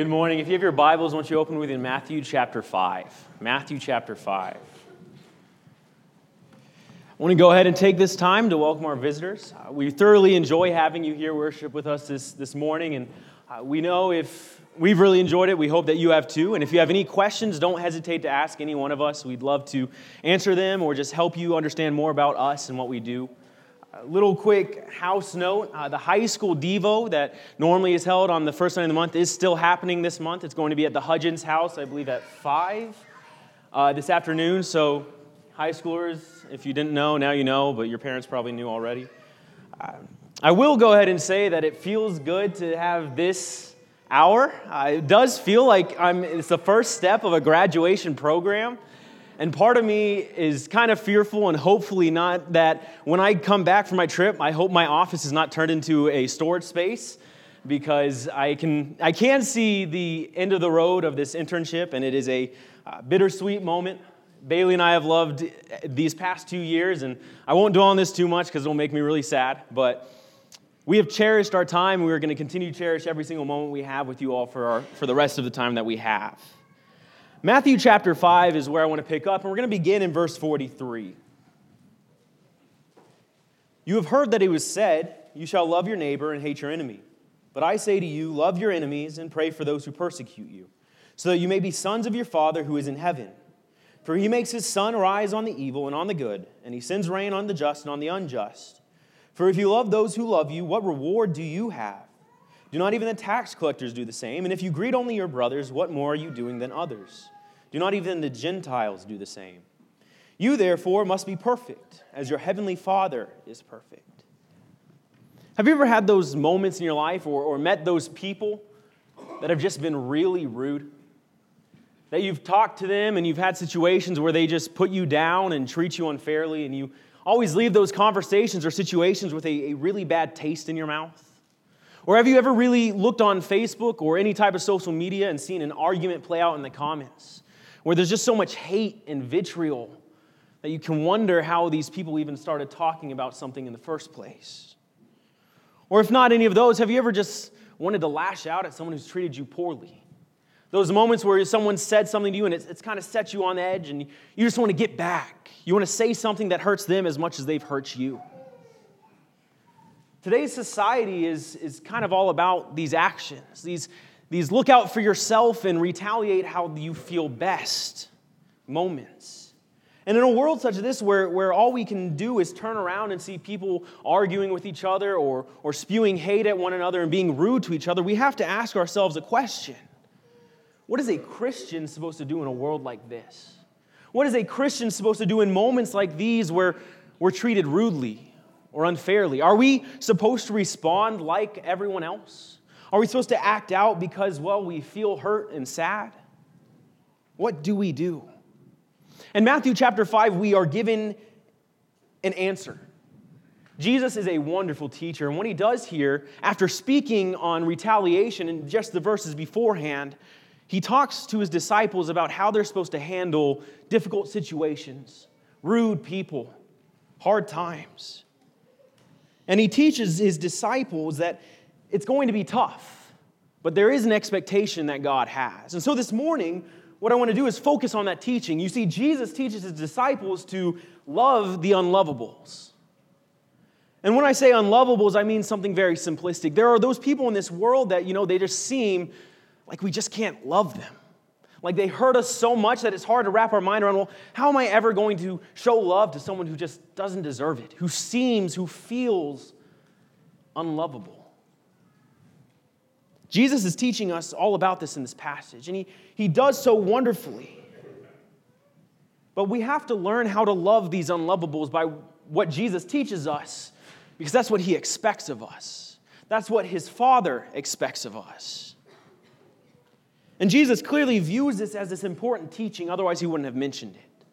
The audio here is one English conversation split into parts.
Good morning. If you have your Bibles, why don't you open with in Matthew chapter 5. Matthew chapter 5. I want to go ahead and take this time to welcome our visitors. Uh, we thoroughly enjoy having you here worship with us this, this morning, and uh, we know if we've really enjoyed it, we hope that you have too. And if you have any questions, don't hesitate to ask any one of us. We'd love to answer them or just help you understand more about us and what we do. Little quick house note uh, the high school Devo that normally is held on the first night of the month is still happening this month. It's going to be at the Hudgens house, I believe, at 5 uh, this afternoon. So, high schoolers, if you didn't know, now you know, but your parents probably knew already. Uh, I will go ahead and say that it feels good to have this hour. Uh, it does feel like I'm, it's the first step of a graduation program. And part of me is kind of fearful and hopefully not that when I come back from my trip, I hope my office is not turned into a storage space because I can, I can see the end of the road of this internship and it is a uh, bittersweet moment. Bailey and I have loved these past two years, and I won't dwell on this too much because it'll make me really sad, but we have cherished our time. And we're going to continue to cherish every single moment we have with you all for, our, for the rest of the time that we have. Matthew chapter 5 is where I want to pick up, and we're going to begin in verse 43. You have heard that it was said, You shall love your neighbor and hate your enemy. But I say to you, love your enemies and pray for those who persecute you, so that you may be sons of your Father who is in heaven. For he makes his sun rise on the evil and on the good, and he sends rain on the just and on the unjust. For if you love those who love you, what reward do you have? Do not even the tax collectors do the same? And if you greet only your brothers, what more are you doing than others? Do not even the Gentiles do the same? You, therefore, must be perfect, as your heavenly Father is perfect. Have you ever had those moments in your life or, or met those people that have just been really rude? That you've talked to them and you've had situations where they just put you down and treat you unfairly, and you always leave those conversations or situations with a, a really bad taste in your mouth? Or have you ever really looked on Facebook or any type of social media and seen an argument play out in the comments where there's just so much hate and vitriol that you can wonder how these people even started talking about something in the first place? Or if not any of those, have you ever just wanted to lash out at someone who's treated you poorly? Those moments where someone said something to you and it's, it's kind of set you on edge and you just want to get back. You want to say something that hurts them as much as they've hurt you. Today's society is, is kind of all about these actions, these, these look out for yourself and retaliate how you feel best moments. And in a world such as this, where, where all we can do is turn around and see people arguing with each other or, or spewing hate at one another and being rude to each other, we have to ask ourselves a question What is a Christian supposed to do in a world like this? What is a Christian supposed to do in moments like these where we're treated rudely, or unfairly? Are we supposed to respond like everyone else? Are we supposed to act out because, well, we feel hurt and sad? What do we do? In Matthew chapter 5, we are given an answer. Jesus is a wonderful teacher, and what he does here, after speaking on retaliation in just the verses beforehand, he talks to his disciples about how they're supposed to handle difficult situations, rude people, hard times. And he teaches his disciples that it's going to be tough, but there is an expectation that God has. And so this morning, what I want to do is focus on that teaching. You see, Jesus teaches his disciples to love the unlovables. And when I say unlovables, I mean something very simplistic. There are those people in this world that, you know, they just seem like we just can't love them. Like they hurt us so much that it's hard to wrap our mind around, well, how am I ever going to show love to someone who just doesn't deserve it, who seems, who feels unlovable? Jesus is teaching us all about this in this passage, and he, he does so wonderfully. But we have to learn how to love these unlovables by what Jesus teaches us, because that's what he expects of us. That's what his Father expects of us. And Jesus clearly views this as this important teaching, otherwise, he wouldn't have mentioned it.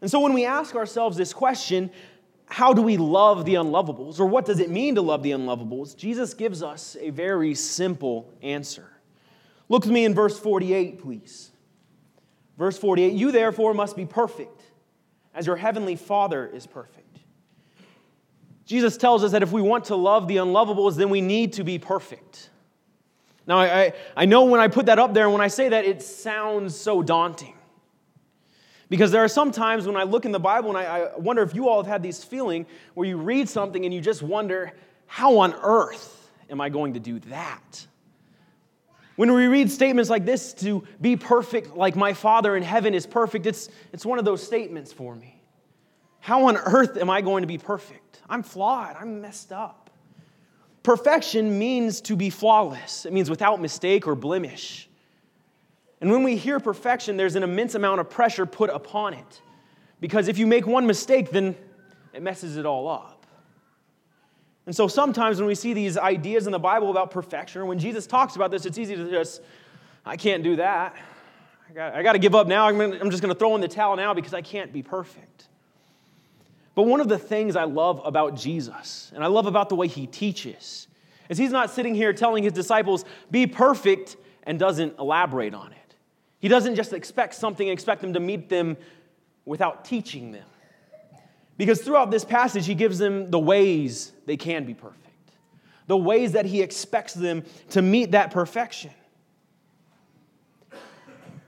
And so when we ask ourselves this question, how do we love the unlovables, or what does it mean to love the unlovables? Jesus gives us a very simple answer. Look with me in verse 48, please. Verse 48 You therefore must be perfect, as your heavenly Father is perfect. Jesus tells us that if we want to love the unlovables, then we need to be perfect. Now, I, I know when I put that up there and when I say that, it sounds so daunting. Because there are some times when I look in the Bible and I, I wonder if you all have had this feeling where you read something and you just wonder, how on earth am I going to do that? When we read statements like this, to be perfect like my Father in heaven is perfect, it's, it's one of those statements for me. How on earth am I going to be perfect? I'm flawed, I'm messed up. Perfection means to be flawless, it means without mistake or blemish. And when we hear perfection, there's an immense amount of pressure put upon it. Because if you make one mistake, then it messes it all up. And so sometimes when we see these ideas in the Bible about perfection, when Jesus talks about this, it's easy to just, I can't do that. I got, I got to give up now. I'm, gonna, I'm just going to throw in the towel now because I can't be perfect. But one of the things I love about Jesus, and I love about the way he teaches, is he's not sitting here telling his disciples, be perfect, and doesn't elaborate on it. He doesn't just expect something and expect them to meet them without teaching them. Because throughout this passage, he gives them the ways they can be perfect, the ways that he expects them to meet that perfection.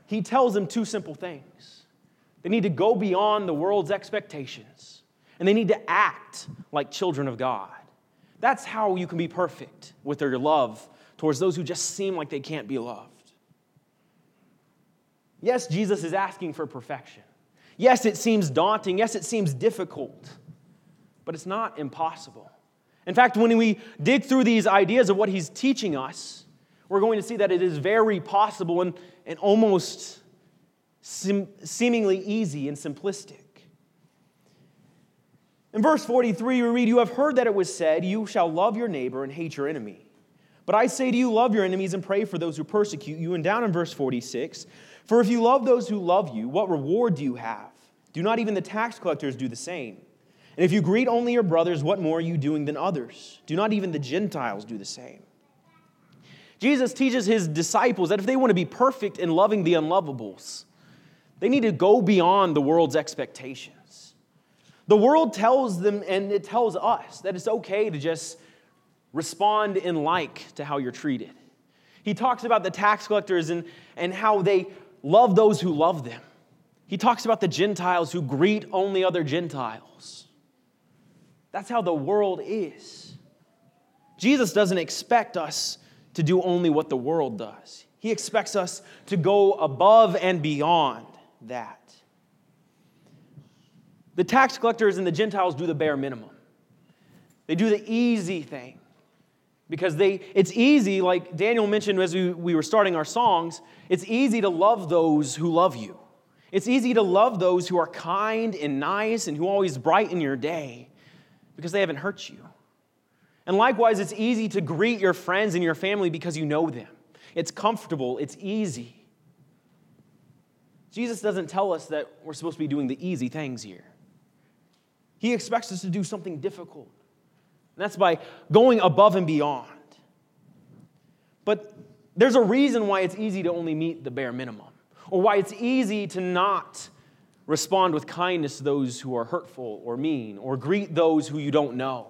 He tells them two simple things they need to go beyond the world's expectations and they need to act like children of God. That's how you can be perfect with your love towards those who just seem like they can't be loved. Yes, Jesus is asking for perfection. Yes, it seems daunting. Yes, it seems difficult, but it's not impossible. In fact, when we dig through these ideas of what he's teaching us, we're going to see that it is very possible and, and almost sim- seemingly easy and simplistic. In verse 43, we read, You have heard that it was said, You shall love your neighbor and hate your enemy. But I say to you, love your enemies and pray for those who persecute you. And down in verse 46, For if you love those who love you, what reward do you have? Do not even the tax collectors do the same? And if you greet only your brothers, what more are you doing than others? Do not even the Gentiles do the same? Jesus teaches his disciples that if they want to be perfect in loving the unlovables, they need to go beyond the world's expectations. The world tells them, and it tells us, that it's okay to just respond in like to how you're treated. He talks about the tax collectors and, and how they love those who love them. He talks about the Gentiles who greet only other Gentiles. That's how the world is. Jesus doesn't expect us to do only what the world does, He expects us to go above and beyond that. The tax collectors and the Gentiles do the bare minimum. They do the easy thing. Because they, it's easy, like Daniel mentioned as we, we were starting our songs, it's easy to love those who love you. It's easy to love those who are kind and nice and who always brighten your day because they haven't hurt you. And likewise, it's easy to greet your friends and your family because you know them. It's comfortable, it's easy. Jesus doesn't tell us that we're supposed to be doing the easy things here. He expects us to do something difficult. And that's by going above and beyond. But there's a reason why it's easy to only meet the bare minimum, or why it's easy to not respond with kindness to those who are hurtful or mean, or greet those who you don't know.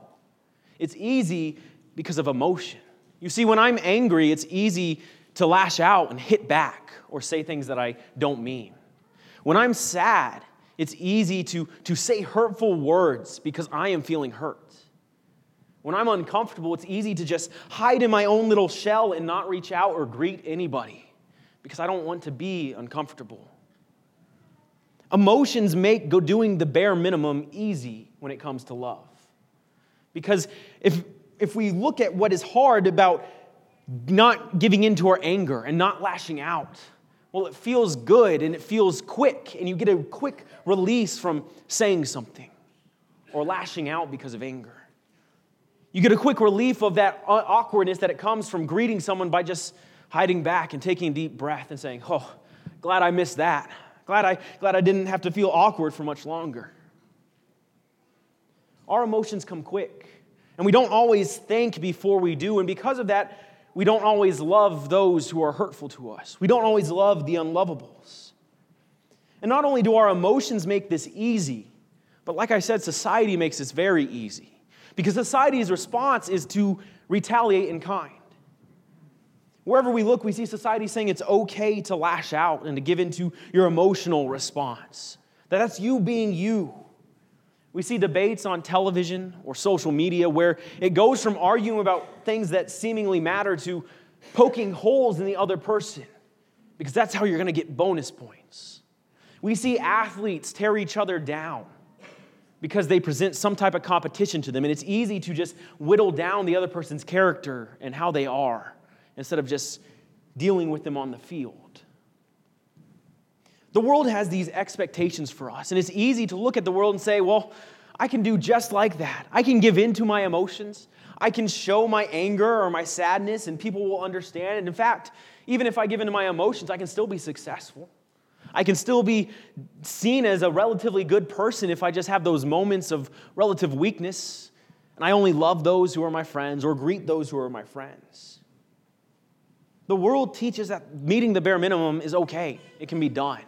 It's easy because of emotion. You see, when I'm angry, it's easy to lash out and hit back or say things that I don't mean. When I'm sad, it's easy to, to say hurtful words because I am feeling hurt. When I'm uncomfortable, it's easy to just hide in my own little shell and not reach out or greet anybody because I don't want to be uncomfortable. Emotions make go doing the bare minimum easy when it comes to love. Because if, if we look at what is hard about not giving in to our anger and not lashing out, well, it feels good and it feels quick, and you get a quick release from saying something or lashing out because of anger. You get a quick relief of that awkwardness that it comes from greeting someone by just hiding back and taking a deep breath and saying, Oh, glad I missed that. Glad I, glad I didn't have to feel awkward for much longer. Our emotions come quick, and we don't always think before we do, and because of that, we don't always love those who are hurtful to us. We don't always love the unlovables. And not only do our emotions make this easy, but like I said, society makes this very easy. Because society's response is to retaliate in kind. Wherever we look, we see society saying it's okay to lash out and to give into your emotional response. That that's you being you. We see debates on television or social media where it goes from arguing about things that seemingly matter to poking holes in the other person because that's how you're going to get bonus points. We see athletes tear each other down because they present some type of competition to them, and it's easy to just whittle down the other person's character and how they are instead of just dealing with them on the field. The world has these expectations for us, and it's easy to look at the world and say, well, I can do just like that. I can give in to my emotions. I can show my anger or my sadness, and people will understand. And in fact, even if I give in to my emotions, I can still be successful. I can still be seen as a relatively good person if I just have those moments of relative weakness and I only love those who are my friends or greet those who are my friends. The world teaches that meeting the bare minimum is okay, it can be done.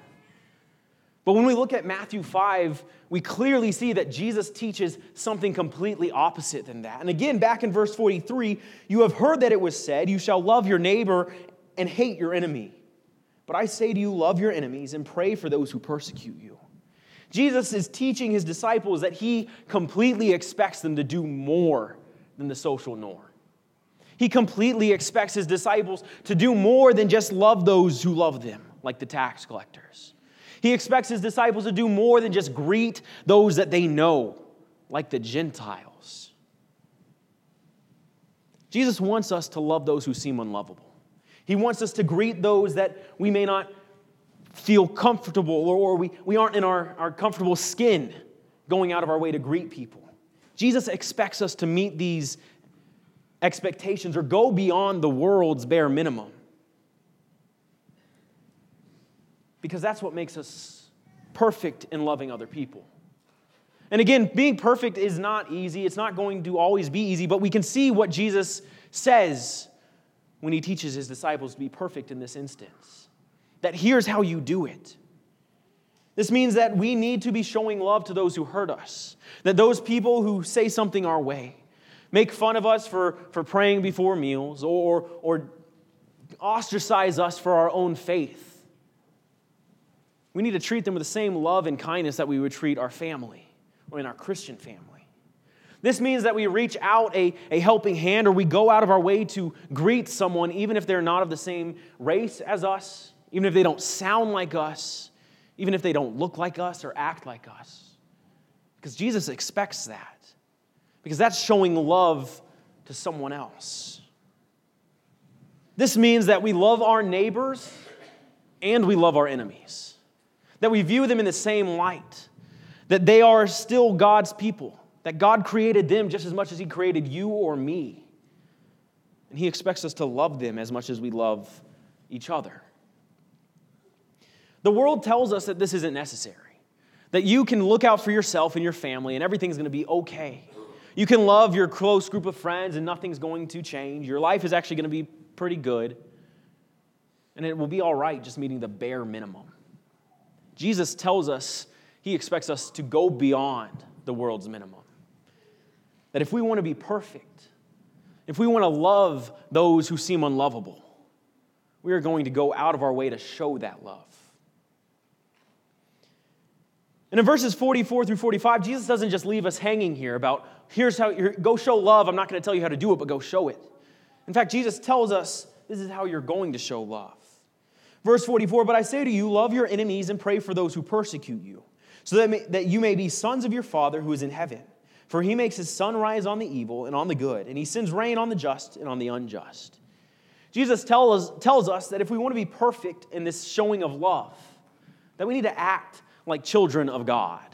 But when we look at Matthew 5, we clearly see that Jesus teaches something completely opposite than that. And again, back in verse 43, you have heard that it was said, You shall love your neighbor and hate your enemy. But I say to you, love your enemies and pray for those who persecute you. Jesus is teaching his disciples that he completely expects them to do more than the social norm. He completely expects his disciples to do more than just love those who love them, like the tax collectors. He expects his disciples to do more than just greet those that they know, like the Gentiles. Jesus wants us to love those who seem unlovable. He wants us to greet those that we may not feel comfortable or, we, we aren't in our, our comfortable skin going out of our way to greet people. Jesus expects us to meet these expectations or go beyond the world's bare minimum. Because that's what makes us perfect in loving other people. And again, being perfect is not easy. It's not going to always be easy, but we can see what Jesus says when he teaches his disciples to be perfect in this instance. That here's how you do it. This means that we need to be showing love to those who hurt us, that those people who say something our way, make fun of us for, for praying before meals, or, or ostracize us for our own faith. We need to treat them with the same love and kindness that we would treat our family or in our Christian family. This means that we reach out a, a helping hand or we go out of our way to greet someone, even if they're not of the same race as us, even if they don't sound like us, even if they don't look like us or act like us. Because Jesus expects that, because that's showing love to someone else. This means that we love our neighbors and we love our enemies, that we view them in the same light, that they are still God's people that God created them just as much as He created you or me. And He expects us to love them as much as we love each other. The world tells us that this isn't necessary, that you can look out for yourself and your family and everything's going to be okay. You can love your close group of friends and nothing's going to change. Your life is actually going to be pretty good. And it will be all right just meeting the bare minimum. Jesus tells us he expects us to go beyond the world's minimum. That if we want to be perfect, if we want to love those who seem unlovable, we are going to go out of our way to show that love. And in verses 44 through 45, Jesus doesn't just leave us hanging here about, here's how, go show love. I'm not going to tell you how to do it, but go show it. In fact, Jesus tells us this is how you're going to show love. Verse 44 But I say to you, love your enemies and pray for those who persecute you, so that, may, that you may be sons of your Father who is in heaven. For he makes his sun rise on the evil and on the good, and he sends rain on the just and on the unjust. Jesus tell us, tells us that if we want to be perfect in this showing of love, that we need to act like children of God.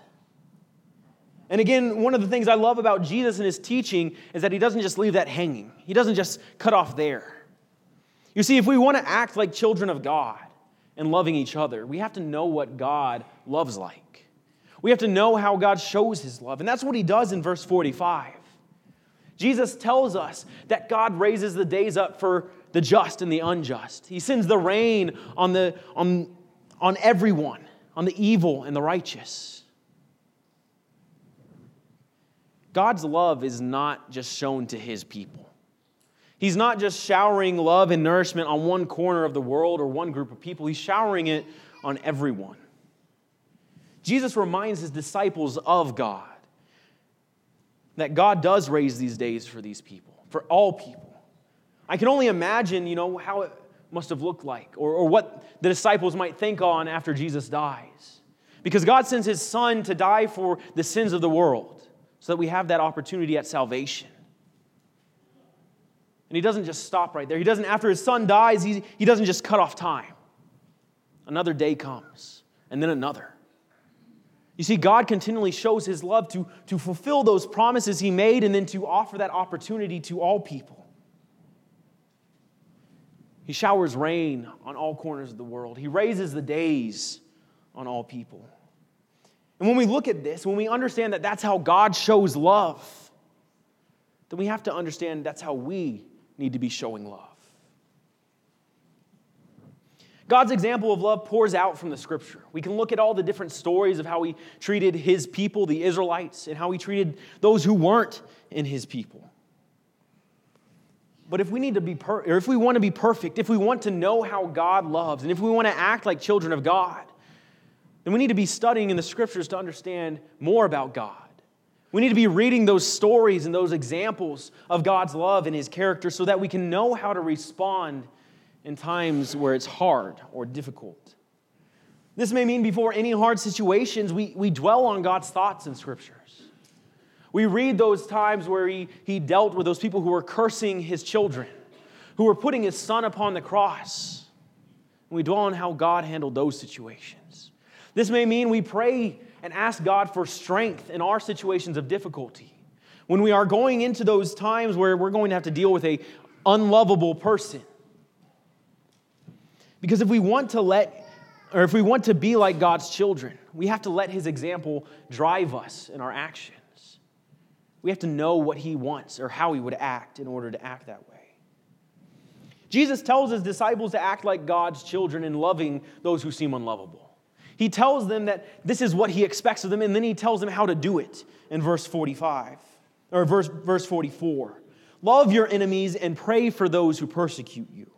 And again, one of the things I love about Jesus and his teaching is that he doesn't just leave that hanging, he doesn't just cut off there. You see, if we want to act like children of God and loving each other, we have to know what God loves like. We have to know how God shows his love. And that's what he does in verse 45. Jesus tells us that God raises the days up for the just and the unjust. He sends the rain on, the, on, on everyone, on the evil and the righteous. God's love is not just shown to his people, He's not just showering love and nourishment on one corner of the world or one group of people, he's showering it on everyone. Jesus reminds his disciples of God, that God does raise these days for these people, for all people. I can only imagine, you know, how it must have looked like or, or what the disciples might think on after Jesus dies. Because God sends his son to die for the sins of the world so that we have that opportunity at salvation. And he doesn't just stop right there. He doesn't, after his son dies, he, he doesn't just cut off time. Another day comes, and then another. You see, God continually shows his love to, to fulfill those promises he made and then to offer that opportunity to all people. He showers rain on all corners of the world, he raises the days on all people. And when we look at this, when we understand that that's how God shows love, then we have to understand that's how we need to be showing love. God's example of love pours out from the scripture. We can look at all the different stories of how he treated his people, the Israelites, and how he treated those who weren't in his people. But if we need to be per- or if we want to be perfect, if we want to know how God loves, and if we want to act like children of God, then we need to be studying in the scriptures to understand more about God. We need to be reading those stories and those examples of God's love and his character so that we can know how to respond in times where it's hard or difficult. This may mean before any hard situations, we, we dwell on God's thoughts in scriptures. We read those times where he, he dealt with those people who were cursing his children, who were putting his son upon the cross. We dwell on how God handled those situations. This may mean we pray and ask God for strength in our situations of difficulty. When we are going into those times where we're going to have to deal with a unlovable person, because if we want to let, or if we want to be like God's children, we have to let His example drive us in our actions. We have to know what He wants or how He would act in order to act that way. Jesus tells His disciples to act like God's children in loving those who seem unlovable. He tells them that this is what He expects of them, and then He tells them how to do it in verse 45 or verse, verse 44. Love your enemies and pray for those who persecute you.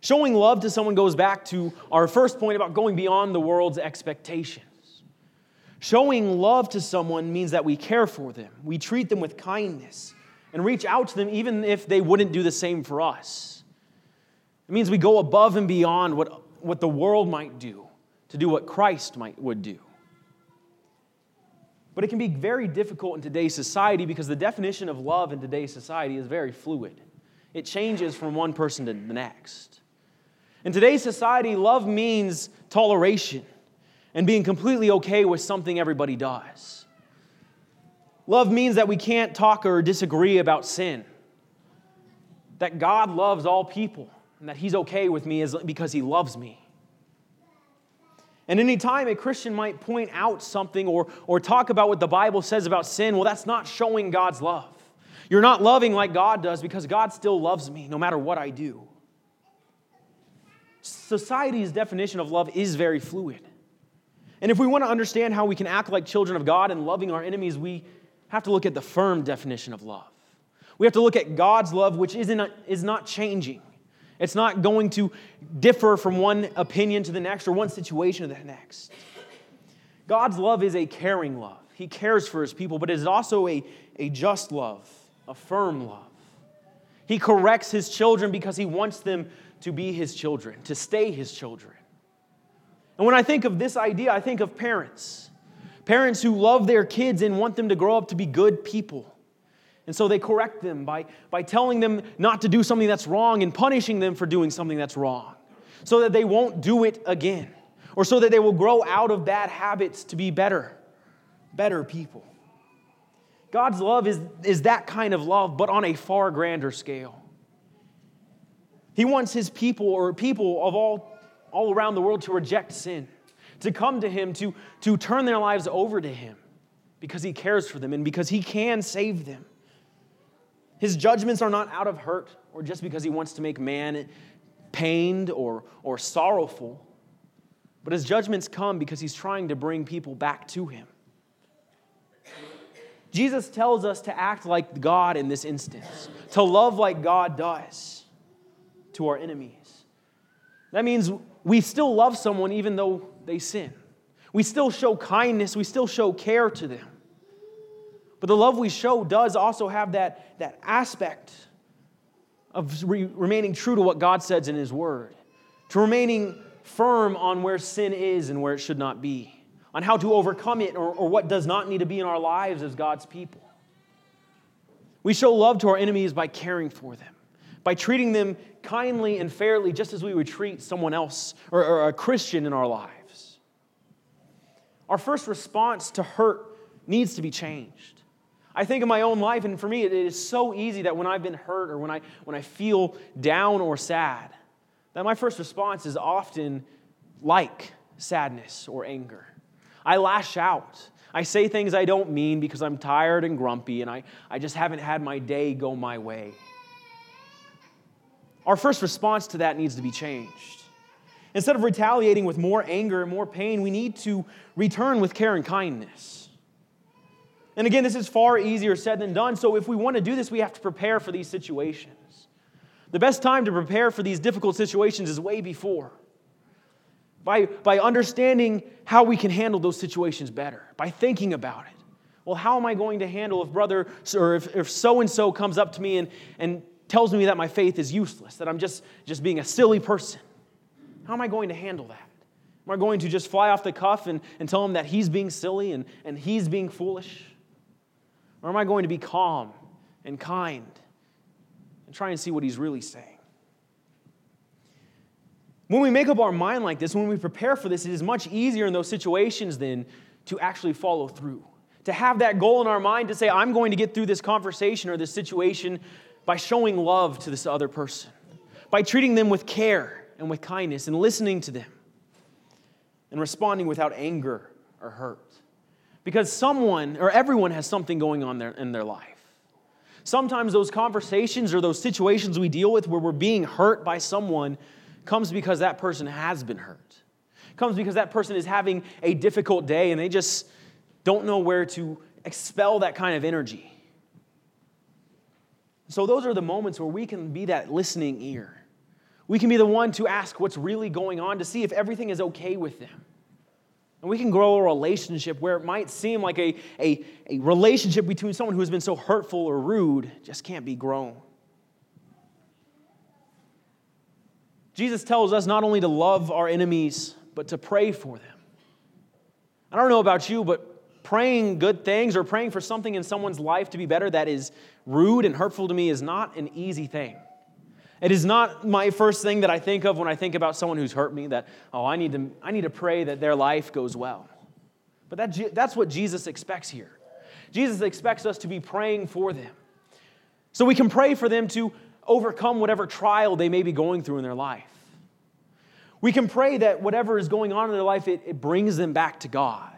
Showing love to someone goes back to our first point about going beyond the world's expectations. Showing love to someone means that we care for them, we treat them with kindness, and reach out to them even if they wouldn't do the same for us. It means we go above and beyond what, what the world might do to do what Christ might, would do. But it can be very difficult in today's society because the definition of love in today's society is very fluid. It changes from one person to the next. In today's society, love means toleration and being completely okay with something everybody does. Love means that we can't talk or disagree about sin, that God loves all people, and that He's okay with me because He loves me. And anytime a Christian might point out something or, or talk about what the Bible says about sin, well, that's not showing God's love. You're not loving like God does because God still loves me no matter what I do society's definition of love is very fluid. And if we want to understand how we can act like children of God and loving our enemies, we have to look at the firm definition of love. We have to look at God's love, which isn't, is not changing. It's not going to differ from one opinion to the next or one situation to the next. God's love is a caring love. He cares for his people, but it is also a, a just love, a firm love. He corrects his children because he wants them to be his children, to stay his children. And when I think of this idea, I think of parents. Parents who love their kids and want them to grow up to be good people. And so they correct them by, by telling them not to do something that's wrong and punishing them for doing something that's wrong so that they won't do it again or so that they will grow out of bad habits to be better, better people. God's love is, is that kind of love, but on a far grander scale. He wants his people or people of all, all around the world to reject sin, to come to him, to, to turn their lives over to him because he cares for them and because he can save them. His judgments are not out of hurt or just because he wants to make man pained or, or sorrowful, but his judgments come because he's trying to bring people back to him. Jesus tells us to act like God in this instance, to love like God does to our enemies. That means we still love someone even though they sin. We still show kindness, we still show care to them. But the love we show does also have that, that aspect of re- remaining true to what God says in His Word, to remaining firm on where sin is and where it should not be, on how to overcome it or, or what does not need to be in our lives as God's people. We show love to our enemies by caring for them, by treating them kindly and fairly, just as we would treat someone else or, or a Christian in our lives. Our first response to hurt needs to be changed. I think of my own life, and for me, it is so easy that when I've been hurt or when I, when I feel down or sad, that my first response is often like sadness or anger. I lash out. I say things I don't mean because I'm tired and grumpy and I, I just haven't had my day go my way. Our first response to that needs to be changed. Instead of retaliating with more anger and more pain, we need to return with care and kindness. And again, this is far easier said than done. So if we want to do this, we have to prepare for these situations. The best time to prepare for these difficult situations is way before. By, by understanding how we can handle those situations better, by thinking about it. Well, how am I going to handle if brother or if so and so comes up to me and, and tells me that my faith is useless, that I'm just, just being a silly person? How am I going to handle that? Am I going to just fly off the cuff and, and tell him that he's being silly and, and he's being foolish? Or am I going to be calm and kind and try and see what he's really saying? When we make up our mind like this, when we prepare for this, it is much easier in those situations then to actually follow through. To have that goal in our mind to say, I'm going to get through this conversation or this situation by showing love to this other person, by treating them with care and with kindness and listening to them and responding without anger or hurt. Because someone or everyone has something going on there in their life. Sometimes those conversations or those situations we deal with where we're being hurt by someone comes because that person has been hurt. Comes because that person is having a difficult day and they just don't know where to expel that kind of energy. So, those are the moments where we can be that listening ear. We can be the one to ask what's really going on to see if everything is okay with them. And we can grow a relationship where it might seem like a, a, a relationship between someone who has been so hurtful or rude just can't be grown. Jesus tells us not only to love our enemies, but to pray for them. I don't know about you, but praying good things or praying for something in someone's life to be better that is rude and hurtful to me is not an easy thing. It is not my first thing that I think of when I think about someone who's hurt me that, oh, I need to, I need to pray that their life goes well. But that, that's what Jesus expects here. Jesus expects us to be praying for them. So we can pray for them to overcome whatever trial they may be going through in their life. We can pray that whatever is going on in their life, it, it brings them back to God.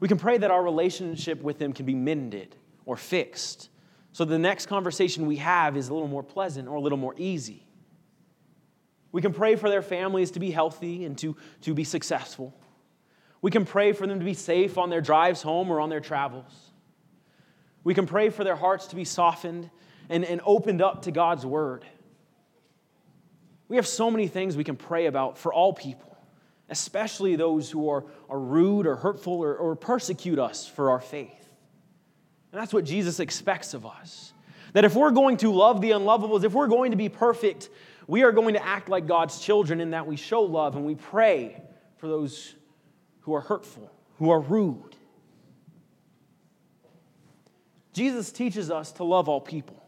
We can pray that our relationship with them can be mended or fixed so the next conversation we have is a little more pleasant or a little more easy. We can pray for their families to be healthy and to, to be successful. We can pray for them to be safe on their drives home or on their travels. We can pray for their hearts to be softened and, and opened up to God's word. We have so many things we can pray about for all people, especially those who are, are rude or hurtful or, or persecute us for our faith. And that's what Jesus expects of us. That if we're going to love the unlovables, if we're going to be perfect, we are going to act like God's children in that we show love and we pray for those who are hurtful, who are rude. Jesus teaches us to love all people.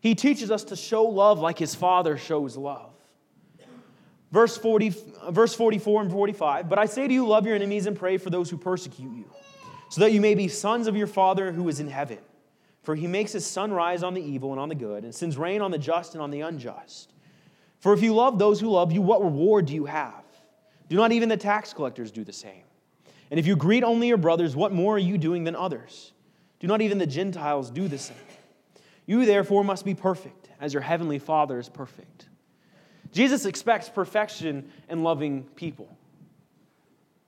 He teaches us to show love like his Father shows love. Verse, 40, verse 44 and 45 But I say to you, love your enemies and pray for those who persecute you so that you may be sons of your Father who is in heaven. For he makes his sun rise on the evil and on the good, and sends rain on the just and on the unjust. For if you love those who love you, what reward do you have? Do not even the tax collectors do the same? And if you greet only your brothers, what more are you doing than others? Do not even the Gentiles do the same? You therefore must be perfect, as your heavenly Father is perfect. Jesus expects perfection in loving people,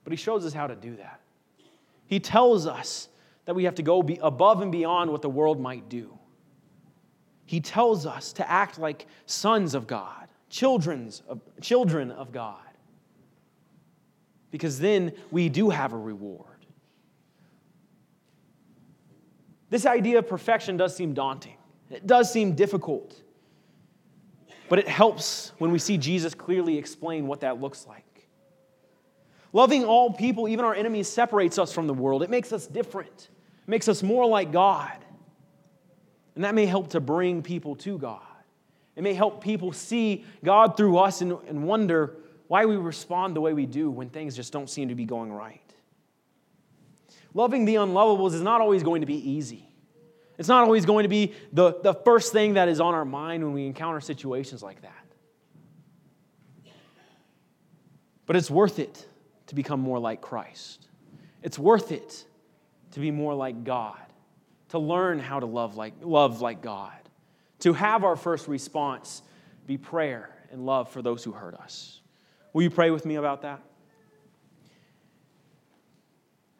but he shows us how to do that. He tells us that we have to go above and beyond what the world might do. He tells us to act like sons of God, children's of, children of God, because then we do have a reward. This idea of perfection does seem daunting. It does seem difficult. But it helps when we see Jesus clearly explain what that looks like. Loving all people, even our enemies, separates us from the world. It makes us different, it makes us more like God. And that may help to bring people to God. It may help people see God through us and, and wonder why we respond the way we do when things just don't seem to be going right. Loving the unlovables is not always going to be easy. It's not always going to be the, the first thing that is on our mind when we encounter situations like that. But it's worth it to become more like Christ. It's worth it to be more like God, to learn how to love like, love like God, to have our first response be prayer and love for those who hurt us. Will you pray with me about that?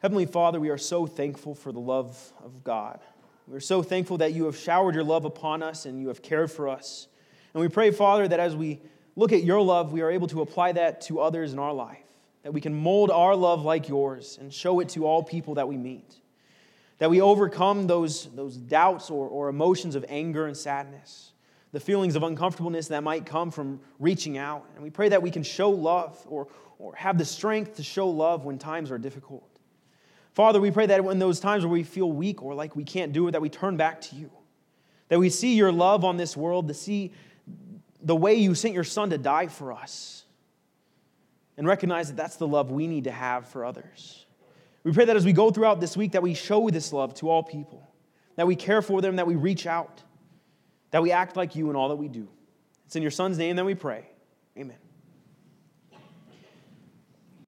Heavenly Father, we are so thankful for the love of God. We're so thankful that you have showered your love upon us and you have cared for us. And we pray, Father, that as we look at your love, we are able to apply that to others in our life, that we can mold our love like yours and show it to all people that we meet, that we overcome those, those doubts or, or emotions of anger and sadness, the feelings of uncomfortableness that might come from reaching out. And we pray that we can show love or, or have the strength to show love when times are difficult. Father, we pray that in those times where we feel weak or like we can't do it, that we turn back to you. That we see your love on this world, to see the way you sent your son to die for us, and recognize that that's the love we need to have for others. We pray that as we go throughout this week, that we show this love to all people, that we care for them, that we reach out, that we act like you in all that we do. It's in your son's name that we pray. Amen.